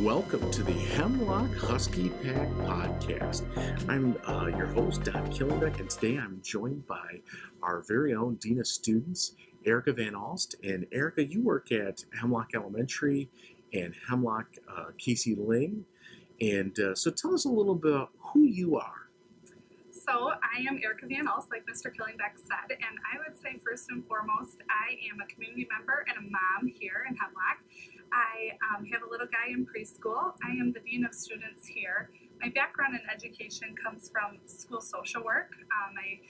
Welcome to the Hemlock Husky Pack podcast. I'm uh, your host, Don Killingbeck, and today I'm joined by our very own of Students, Erica Van Alst. And Erica, you work at Hemlock Elementary and Hemlock uh, Casey Ling. And uh, so tell us a little bit about who you are. So I am Erica Van Alst, like Mr. Killingbeck said, and I would say first and foremost, I am a community member and a mom here in Hemlock. I um, have a little guy in preschool. I am the Dean of Students here. My background in education comes from school social work. Um, I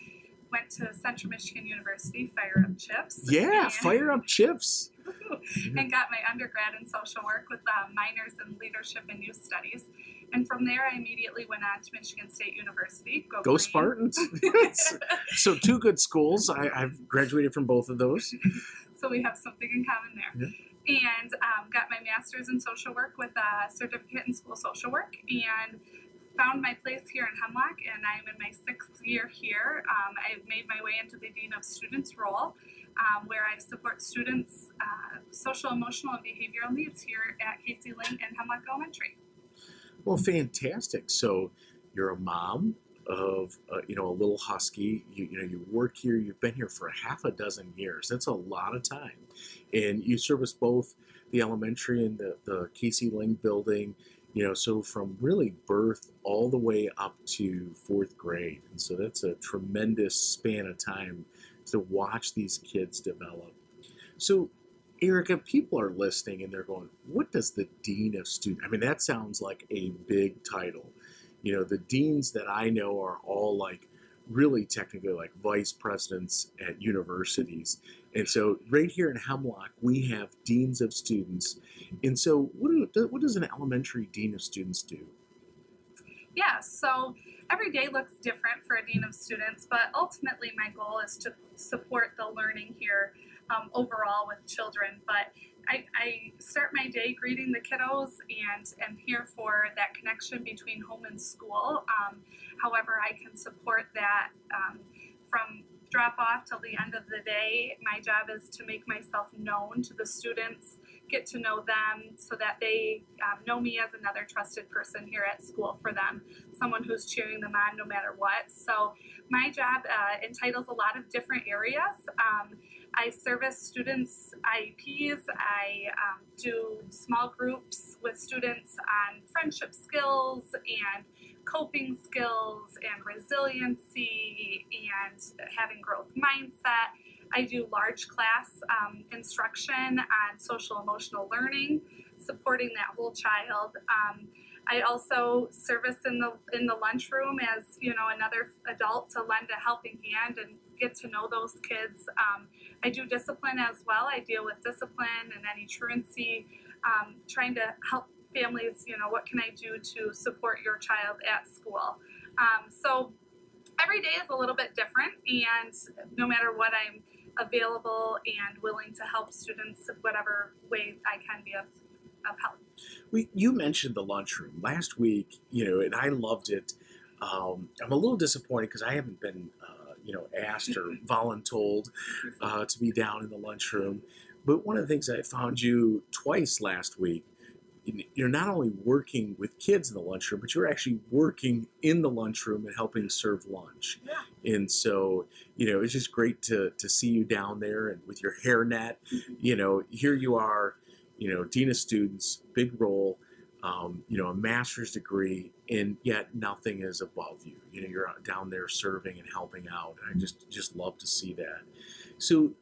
went to Central Michigan University, Fire Up Chips. Yeah, and, Fire Up Chips. and got my undergrad in social work with uh, minors in leadership and youth studies. And from there, I immediately went on to Michigan State University. Go, Go Spartans! so, two good schools. I, have graduated from both of those. So, we have something in common there. Yeah and um, got my master's in social work with a certificate in school social work and found my place here in Hemlock and I'm in my sixth year here. Um, I've made my way into the Dean of Students role um, where I support students' uh, social, emotional, and behavioral needs here at Casey Ling and Hemlock Elementary. Well, fantastic. So you're a mom of uh, you know a little husky. You, you know you work here. You've been here for half a dozen years. That's a lot of time, and you service both the elementary and the the Casey Ling building. You know, so from really birth all the way up to fourth grade, and so that's a tremendous span of time to watch these kids develop. So Erica, people are listening and they're going, what does the dean of student? I mean, that sounds like a big title. You know, the deans that I know are all like really technically like vice presidents at universities. And so, right here in Hemlock, we have deans of students. And so, what, do, what does an elementary dean of students do? Yeah, so every day looks different for a dean of students, but ultimately, my goal is to support the learning here um, overall with children. But I, I, start my day greeting the kiddos and am here for that connection between home and school. Um, however, I can support that um, from drop off till the end of the day. My job is to make myself known to the students, get to know them so that they um, know me as another trusted person here at school for them, someone who's cheering them on no matter what. So, my job uh, entitles a lot of different areas. Um, I service students' IEPs. I um, do small groups with students on friendship skills and coping skills and resiliency and having growth mindset. I do large class um, instruction on social emotional learning, supporting that whole child. Um, I also service in the in the lunchroom as you know another adult to lend a helping hand and get to know those kids. Um, I do discipline as well. I deal with discipline and any truancy, um, trying to help families. You know, what can I do to support your child at school? Um, so every day is a little bit different, and no matter what, I'm available and willing to help students whatever way I can be of. We, you mentioned the lunchroom last week, you know, and I loved it. Um, I'm a little disappointed because I haven't been, uh, you know, asked or voluntold uh, to be down in the lunchroom. But one of the things I found you twice last week, you're not only working with kids in the lunchroom, but you're actually working in the lunchroom and helping serve lunch. Yeah. And so, you know, it's just great to, to see you down there and with your hairnet. Mm-hmm. You know, here you are you know, dean of students, big role, um, you know, a master's degree, and yet nothing is above you. You know, you're down there serving and helping out, and I just just love to see that. So,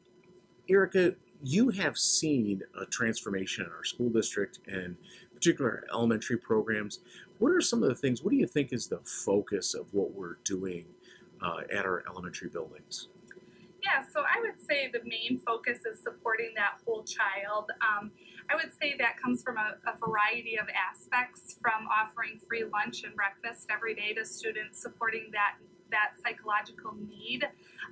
Erica, you have seen a transformation in our school district and particular elementary programs. What are some of the things? What do you think is the focus of what we're doing uh, at our elementary buildings? Yeah, so I would say the main focus is supporting that whole child. Um, I would say that comes from a, a, variety of aspects, from offering free lunch and breakfast every day to students, supporting that that psychological need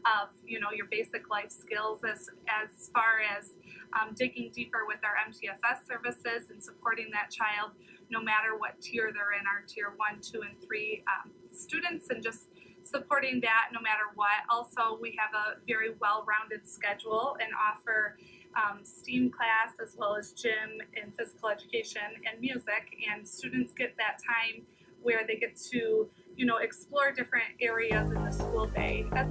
of you know your basic life skills, as as far as um, digging deeper with our MTSS services and supporting that child, no matter what tier they're in, our tier one, two, and three um, students, and just supporting that no matter what. Also, we have a very well-rounded schedule and offer um, STEAM class as well as gym and physical education and music, and students get that time where they get to, you know, explore different areas in the school day. That's